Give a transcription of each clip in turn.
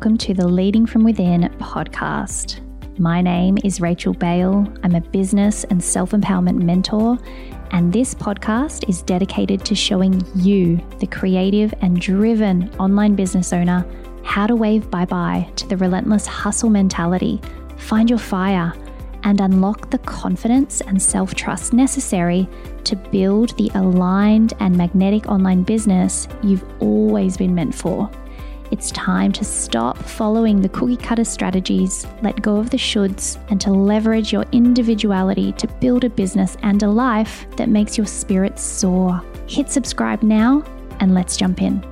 welcome to the Leading from Within podcast. My name is Rachel Bale. I'm a business and self empowerment mentor, and this podcast is dedicated to showing you, the creative and driven online business owner, how to wave bye bye to the relentless hustle mentality, find your fire, and unlock the confidence and self trust necessary to build the aligned and magnetic online business you've always been meant for. It's time to stop following the cookie cutter strategies, let go of the shoulds, and to leverage your individuality to build a business and a life that makes your spirit soar. Hit subscribe now and let's jump in.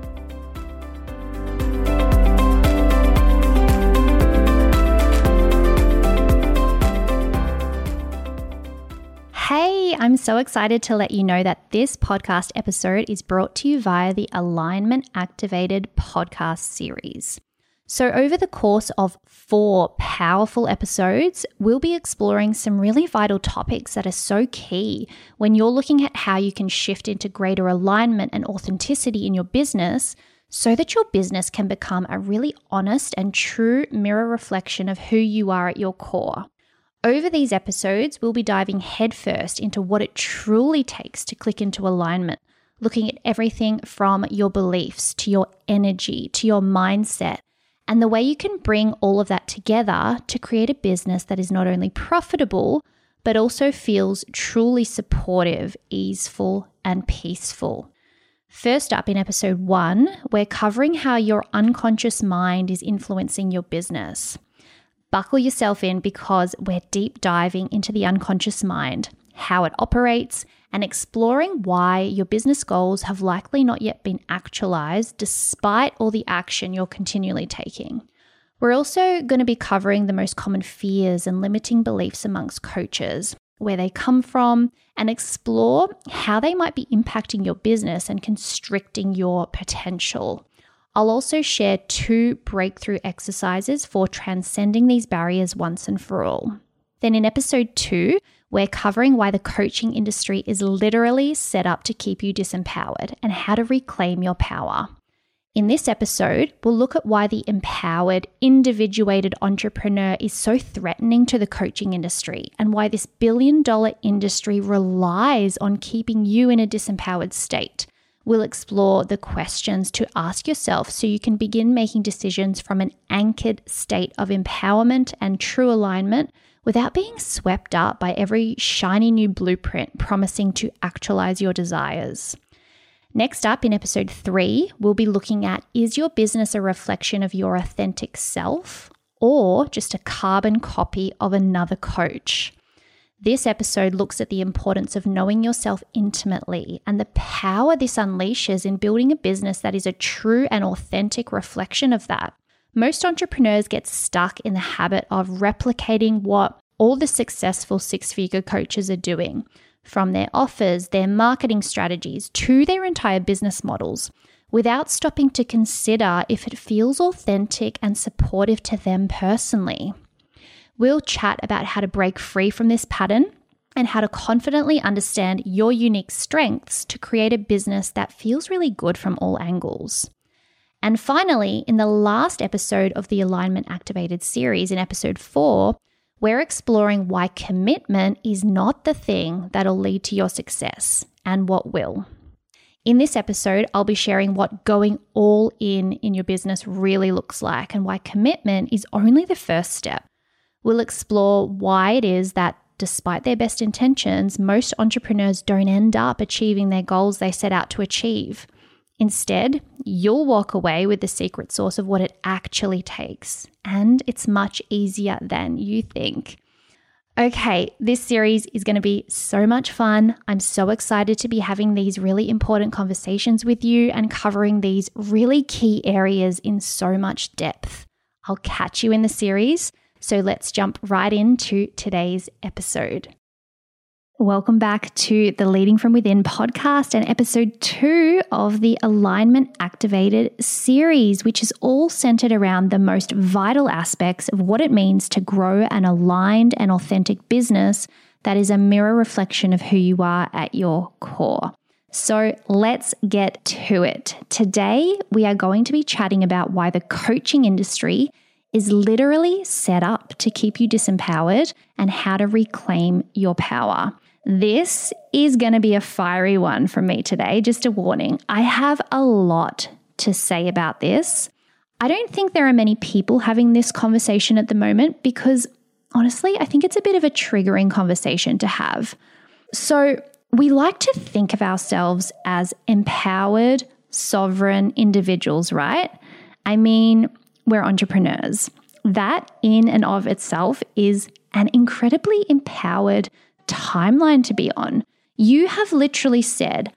So excited to let you know that this podcast episode is brought to you via the Alignment Activated podcast series. So, over the course of four powerful episodes, we'll be exploring some really vital topics that are so key when you're looking at how you can shift into greater alignment and authenticity in your business so that your business can become a really honest and true mirror reflection of who you are at your core. Over these episodes, we'll be diving headfirst into what it truly takes to click into alignment, looking at everything from your beliefs to your energy to your mindset, and the way you can bring all of that together to create a business that is not only profitable, but also feels truly supportive, easeful, and peaceful. First up in episode one, we're covering how your unconscious mind is influencing your business. Buckle yourself in because we're deep diving into the unconscious mind, how it operates, and exploring why your business goals have likely not yet been actualized despite all the action you're continually taking. We're also going to be covering the most common fears and limiting beliefs amongst coaches, where they come from, and explore how they might be impacting your business and constricting your potential. I'll also share two breakthrough exercises for transcending these barriers once and for all. Then in episode two, we're covering why the coaching industry is literally set up to keep you disempowered and how to reclaim your power. In this episode, we'll look at why the empowered, individuated entrepreneur is so threatening to the coaching industry and why this billion dollar industry relies on keeping you in a disempowered state we'll explore the questions to ask yourself so you can begin making decisions from an anchored state of empowerment and true alignment without being swept up by every shiny new blueprint promising to actualize your desires. Next up, in episode three, we'll be looking at is your business a reflection of your authentic self or just a carbon copy of another coach? This episode looks at the importance of knowing yourself intimately and the power this unleashes in building a business that is a true and authentic reflection of that. Most entrepreneurs get stuck in the habit of replicating what all the successful six figure coaches are doing, from their offers, their marketing strategies, to their entire business models, without stopping to consider if it feels authentic and supportive to them personally. We'll chat about how to break free from this pattern and how to confidently understand your unique strengths to create a business that feels really good from all angles. And finally, in the last episode of the Alignment Activated series, in episode four, we're exploring why commitment is not the thing that'll lead to your success and what will. In this episode, I'll be sharing what going all in in your business really looks like and why commitment is only the first step. We'll explore why it is that despite their best intentions, most entrepreneurs don't end up achieving their goals they set out to achieve. Instead, you'll walk away with the secret sauce of what it actually takes, and it's much easier than you think. Okay, this series is going to be so much fun. I'm so excited to be having these really important conversations with you and covering these really key areas in so much depth. I'll catch you in the series. So let's jump right into today's episode. Welcome back to the Leading from Within podcast and episode two of the Alignment Activated series, which is all centered around the most vital aspects of what it means to grow an aligned and authentic business that is a mirror reflection of who you are at your core. So let's get to it. Today, we are going to be chatting about why the coaching industry is literally set up to keep you disempowered and how to reclaim your power. This is going to be a fiery one from me today. Just a warning. I have a lot to say about this. I don't think there are many people having this conversation at the moment because honestly, I think it's a bit of a triggering conversation to have. So, we like to think of ourselves as empowered, sovereign individuals, right? I mean, we're entrepreneurs. That, in and of itself, is an incredibly empowered timeline to be on. You have literally said,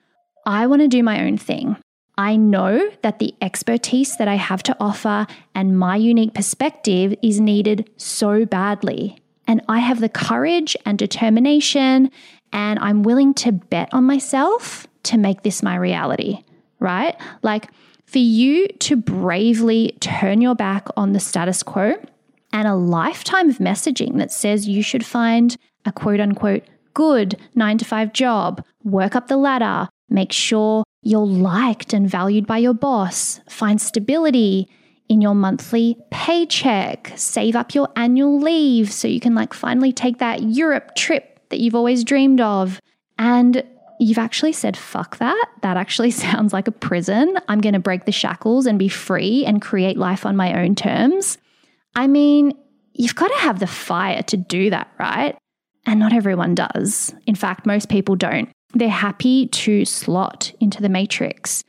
I want to do my own thing. I know that the expertise that I have to offer and my unique perspective is needed so badly. And I have the courage and determination, and I'm willing to bet on myself to make this my reality, right? Like for you to bravely turn your back on the status quo and a lifetime of messaging that says you should find a quote unquote good nine to five job, work up the ladder, make sure you're liked and valued by your boss, find stability in your monthly paycheck, save up your annual leave so you can like finally take that Europe trip that you've always dreamed of. And you've actually said, fuck that. That actually sounds like a prison. I'm going to break the shackles and be free and create life on my own terms. I mean, you've got to have the fire to do that, right? And not everyone does. In fact, most people don't. They're happy to slot into the matrix.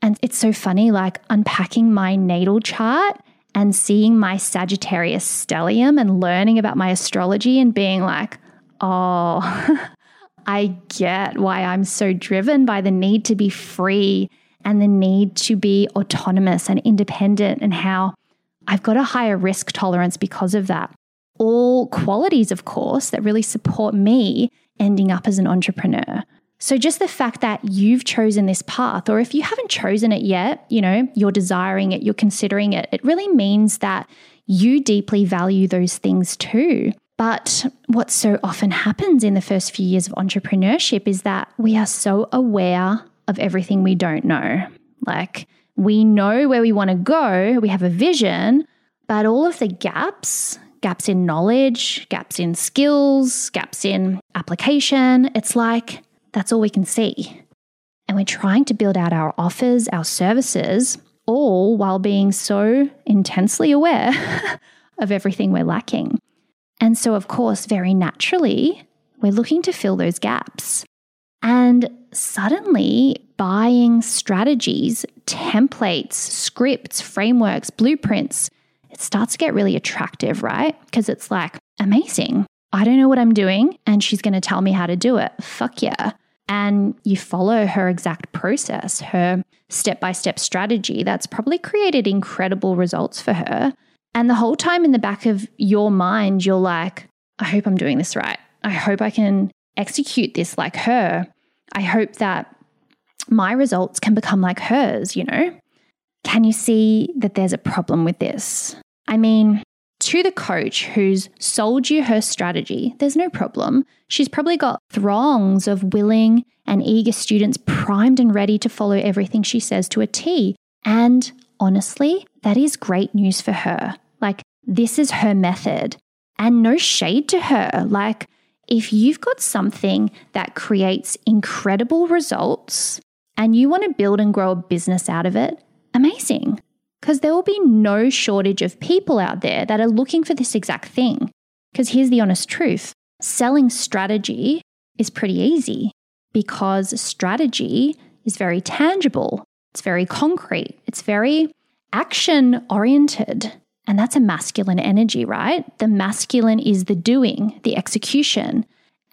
And it's so funny, like unpacking my natal chart and seeing my Sagittarius stellium and learning about my astrology and being like, oh, I get why I'm so driven by the need to be free and the need to be autonomous and independent, and how I've got a higher risk tolerance because of that all qualities, of course, that really support me ending up as an entrepreneur. So, just the fact that you've chosen this path, or if you haven't chosen it yet, you know, you're desiring it, you're considering it, it really means that you deeply value those things too. But what so often happens in the first few years of entrepreneurship is that we are so aware of everything we don't know. Like, we know where we want to go, we have a vision, but all of the gaps gaps in knowledge, gaps in skills, gaps in application. It's like that's all we can see. And we're trying to build out our offers, our services, all while being so intensely aware of everything we're lacking. And so, of course, very naturally, we're looking to fill those gaps. And suddenly, buying strategies, templates, scripts, frameworks, blueprints it starts to get really attractive, right? Because it's like, amazing. I don't know what I'm doing, and she's going to tell me how to do it. Fuck yeah. And you follow her exact process, her step by step strategy that's probably created incredible results for her. And the whole time in the back of your mind, you're like, I hope I'm doing this right. I hope I can execute this like her. I hope that my results can become like hers, you know? Can you see that there's a problem with this? I mean, to the coach who's sold you her strategy, there's no problem. She's probably got throngs of willing and eager students primed and ready to follow everything she says to a T. And honestly, that is great news for her. Like, this is her method. And no shade to her. Like, if you've got something that creates incredible results and you want to build and grow a business out of it, amazing because there will be no shortage of people out there that are looking for this exact thing. Because here's the honest truth selling strategy is pretty easy because strategy is very tangible, it's very concrete, it's very action oriented. And that's a masculine energy, right? The masculine is the doing, the execution.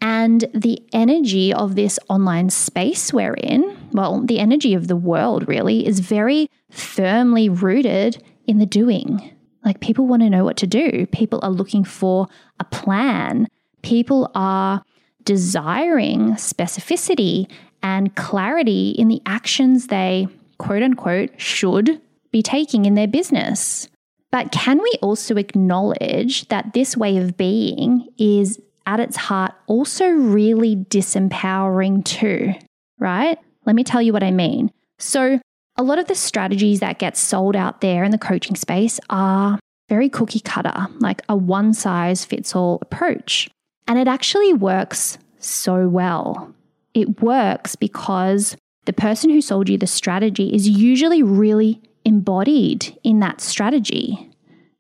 And the energy of this online space we're in, well, the energy of the world really, is very firmly rooted in the doing. Like people want to know what to do, people are looking for a plan, people are desiring specificity and clarity in the actions they quote unquote should be taking in their business. But can we also acknowledge that this way of being is at its heart also really disempowering too, right? Let me tell you what I mean. So, a lot of the strategies that get sold out there in the coaching space are very cookie cutter, like a one size fits all approach. And it actually works so well. It works because the person who sold you the strategy is usually really embodied in that strategy,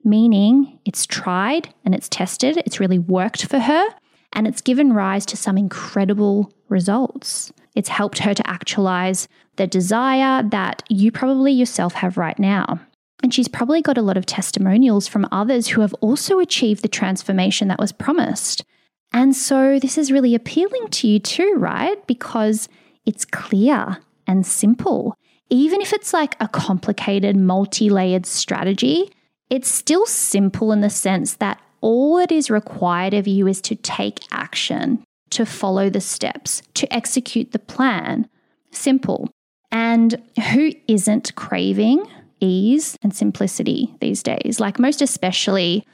meaning it's tried and it's tested, it's really worked for her, and it's given rise to some incredible results. It's helped her to actualize the desire that you probably yourself have right now. And she's probably got a lot of testimonials from others who have also achieved the transformation that was promised. And so this is really appealing to you too, right? Because it's clear and simple. Even if it's like a complicated, multi layered strategy, it's still simple in the sense that all that is required of you is to take action, to follow the steps, to execute the plan. Simple. And who isn't craving ease and simplicity these days? Like, most especially,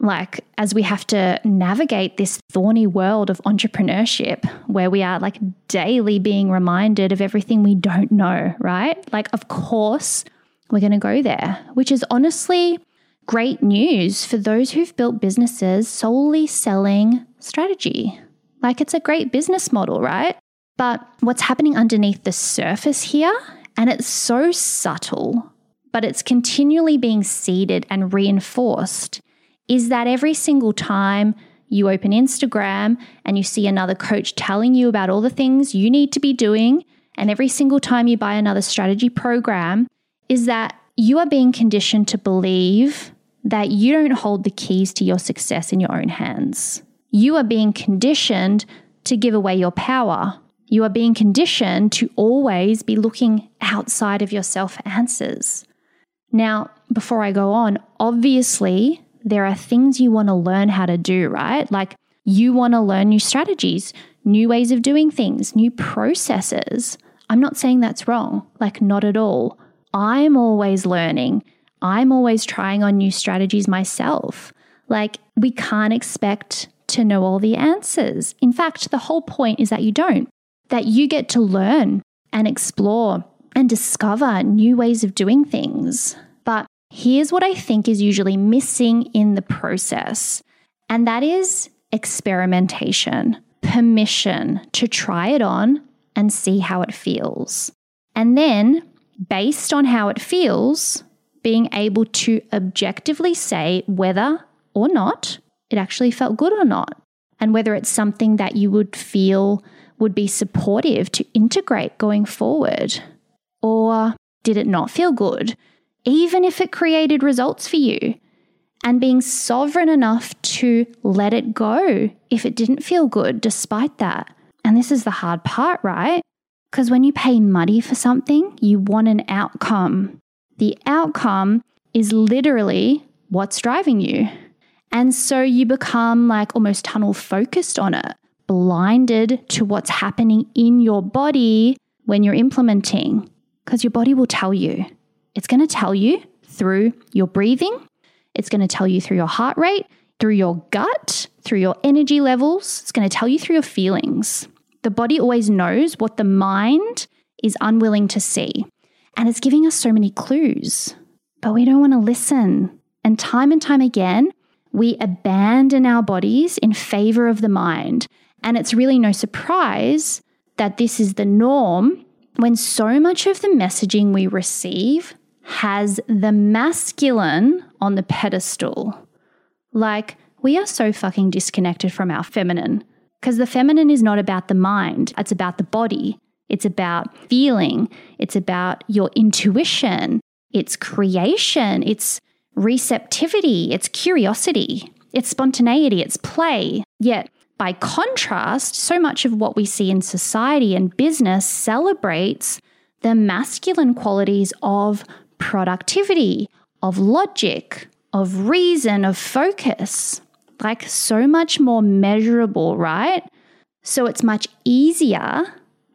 like as we have to navigate this thorny world of entrepreneurship where we are like daily being reminded of everything we don't know, right? Like, of course, we're going to go there, which is honestly great news for those who've built businesses solely selling strategy. Like, it's a great business model, right? But what's happening underneath the surface here, and it's so subtle, but it's continually being seeded and reinforced is that every single time you open Instagram and you see another coach telling you about all the things you need to be doing, and every single time you buy another strategy program, is that you are being conditioned to believe that you don't hold the keys to your success in your own hands. You are being conditioned to give away your power. You are being conditioned to always be looking outside of yourself for answers. Now, before I go on, obviously, there are things you want to learn how to do, right? Like you want to learn new strategies, new ways of doing things, new processes. I'm not saying that's wrong, like, not at all. I'm always learning. I'm always trying on new strategies myself. Like, we can't expect to know all the answers. In fact, the whole point is that you don't, that you get to learn and explore and discover new ways of doing things. Here's what I think is usually missing in the process, and that is experimentation, permission to try it on and see how it feels. And then, based on how it feels, being able to objectively say whether or not it actually felt good or not, and whether it's something that you would feel would be supportive to integrate going forward. Or did it not feel good? Even if it created results for you, and being sovereign enough to let it go if it didn't feel good despite that. And this is the hard part, right? Because when you pay money for something, you want an outcome. The outcome is literally what's driving you. And so you become like almost tunnel focused on it, blinded to what's happening in your body when you're implementing, because your body will tell you. It's going to tell you through your breathing, it's going to tell you through your heart rate, through your gut, through your energy levels. It's going to tell you through your feelings. The body always knows what the mind is unwilling to see. And it's giving us so many clues, but we don't want to listen. And time and time again, we abandon our bodies in favor of the mind. And it's really no surprise that this is the norm when so much of the messaging we receive has the masculine on the pedestal. Like, we are so fucking disconnected from our feminine because the feminine is not about the mind, it's about the body. It's about feeling, it's about your intuition, it's creation, it's receptivity, it's curiosity, it's spontaneity, it's play. Yet, by contrast, so much of what we see in society and business celebrates the masculine qualities of productivity, of logic, of reason, of focus. Like so much more measurable, right? So it's much easier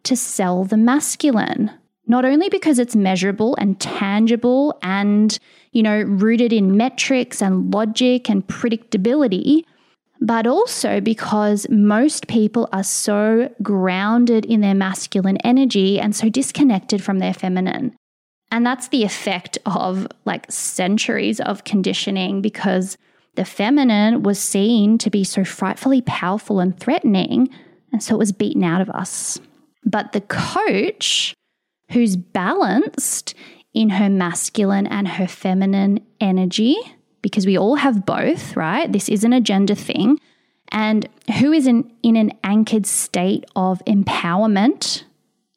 to sell the masculine. Not only because it's measurable and tangible and, you know, rooted in metrics and logic and predictability, but also because most people are so grounded in their masculine energy and so disconnected from their feminine. And that's the effect of like centuries of conditioning because the feminine was seen to be so frightfully powerful and threatening. And so it was beaten out of us. But the coach, who's balanced in her masculine and her feminine energy, because we all have both, right? This isn't a gender thing. And who is in, in an anchored state of empowerment,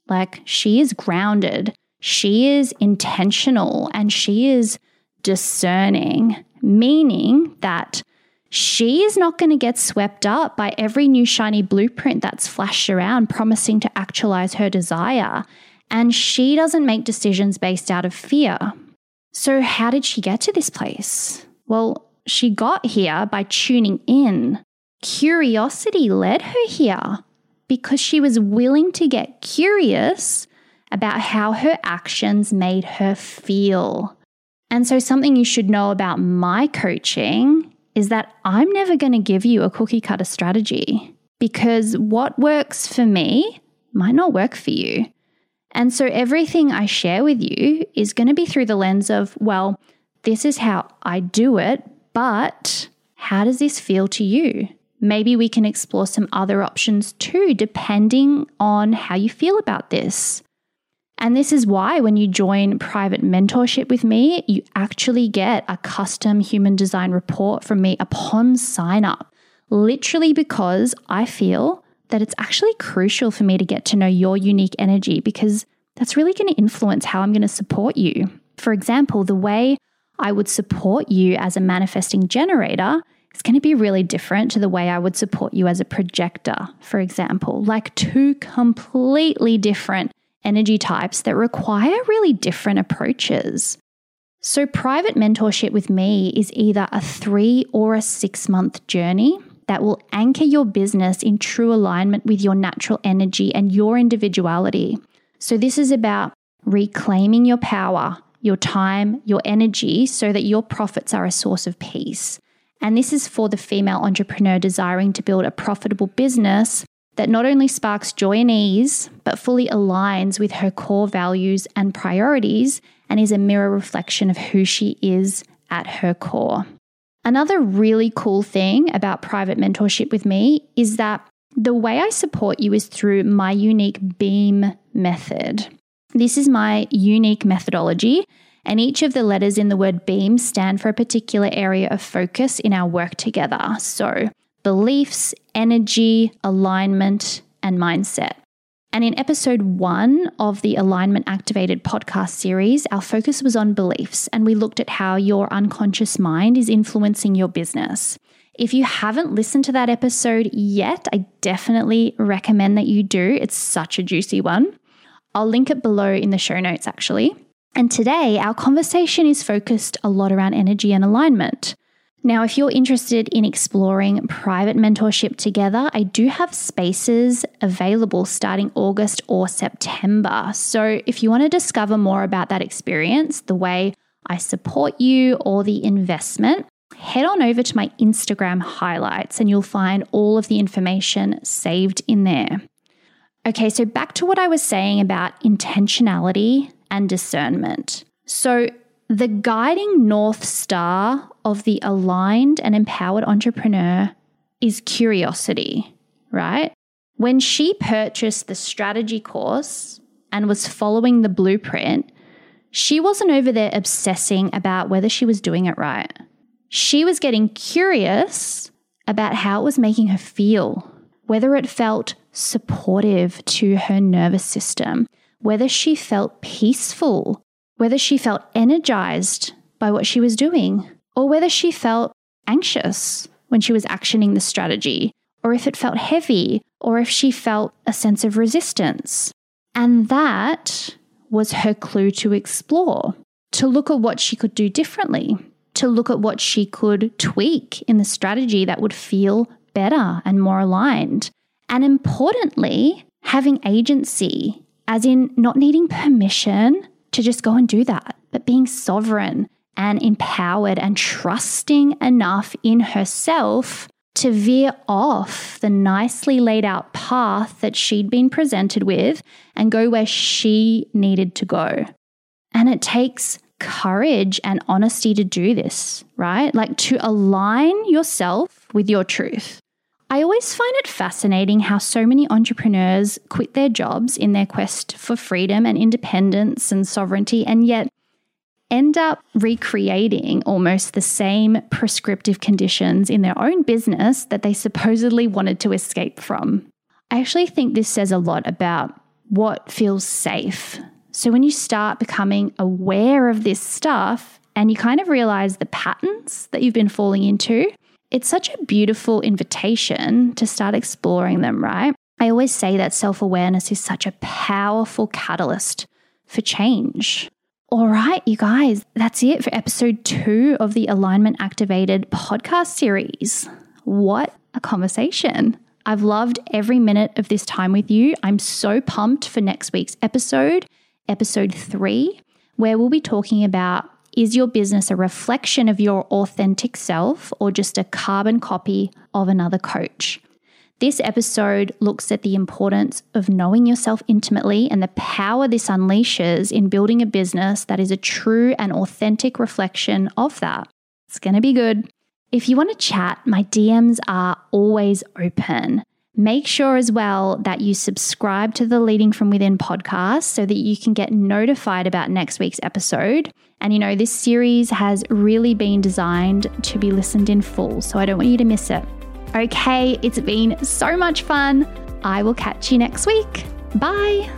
like she is grounded, she is intentional, and she is discerning, meaning that she is not going to get swept up by every new shiny blueprint that's flashed around promising to actualize her desire. And she doesn't make decisions based out of fear. So, how did she get to this place? Well, she got here by tuning in. Curiosity led her here because she was willing to get curious about how her actions made her feel. And so, something you should know about my coaching is that I'm never going to give you a cookie cutter strategy because what works for me might not work for you. And so, everything I share with you is going to be through the lens of, well, this is how I do it, but how does this feel to you? Maybe we can explore some other options too, depending on how you feel about this. And this is why when you join private mentorship with me, you actually get a custom human design report from me upon sign up. Literally, because I feel that it's actually crucial for me to get to know your unique energy because that's really going to influence how I'm going to support you. For example, the way I would support you as a manifesting generator is going to be really different to the way I would support you as a projector, for example, like two completely different energy types that require really different approaches. So, private mentorship with me is either a three or a six month journey that will anchor your business in true alignment with your natural energy and your individuality. So, this is about reclaiming your power, your time, your energy, so that your profits are a source of peace. And this is for the female entrepreneur desiring to build a profitable business that not only sparks joy and ease, but fully aligns with her core values and priorities and is a mirror reflection of who she is at her core. Another really cool thing about private mentorship with me is that the way I support you is through my unique BEAM method. This is my unique methodology, and each of the letters in the word BEAM stand for a particular area of focus in our work together. So, beliefs, energy, alignment, and mindset. And in episode one of the Alignment Activated podcast series, our focus was on beliefs and we looked at how your unconscious mind is influencing your business. If you haven't listened to that episode yet, I definitely recommend that you do. It's such a juicy one. I'll link it below in the show notes, actually. And today, our conversation is focused a lot around energy and alignment. Now, if you're interested in exploring private mentorship together, I do have spaces available starting August or September. So, if you want to discover more about that experience, the way I support you, or the investment, head on over to my Instagram highlights and you'll find all of the information saved in there. Okay, so back to what I was saying about intentionality and discernment. So, the guiding North Star of the aligned and empowered entrepreneur is curiosity, right? When she purchased the strategy course and was following the blueprint, she wasn't over there obsessing about whether she was doing it right. She was getting curious about how it was making her feel, whether it felt supportive to her nervous system, whether she felt peaceful whether she felt energized by what she was doing, or whether she felt anxious when she was actioning the strategy, or if it felt heavy, or if she felt a sense of resistance. And that was her clue to explore, to look at what she could do differently, to look at what she could tweak in the strategy that would feel better and more aligned. And importantly, having agency, as in not needing permission to just go and do that, but being sovereign and empowered and trusting enough in herself to veer off the nicely laid out path that she'd been presented with and go where she needed to go. And it takes courage and honesty to do this, right? Like to align yourself with your truth. I always find it fascinating how so many entrepreneurs quit their jobs in their quest for freedom and independence and sovereignty, and yet end up recreating almost the same prescriptive conditions in their own business that they supposedly wanted to escape from. I actually think this says a lot about what feels safe. So, when you start becoming aware of this stuff and you kind of realize the patterns that you've been falling into, it's such a beautiful invitation to start exploring them, right? I always say that self awareness is such a powerful catalyst for change. All right, you guys, that's it for episode two of the Alignment Activated podcast series. What a conversation! I've loved every minute of this time with you. I'm so pumped for next week's episode, episode three, where we'll be talking about is your business a reflection of your authentic self or just a carbon copy of another coach? This episode looks at the importance of knowing yourself intimately and the power this unleashes in building a business that is a true and authentic reflection of that. It's going to be good. If you want to chat, my DMs are always open. Make sure as well that you subscribe to the Leading From Within podcast so that you can get notified about next week's episode. And you know, this series has really been designed to be listened in full, so I don't want you to miss it. Okay, it's been so much fun. I will catch you next week. Bye.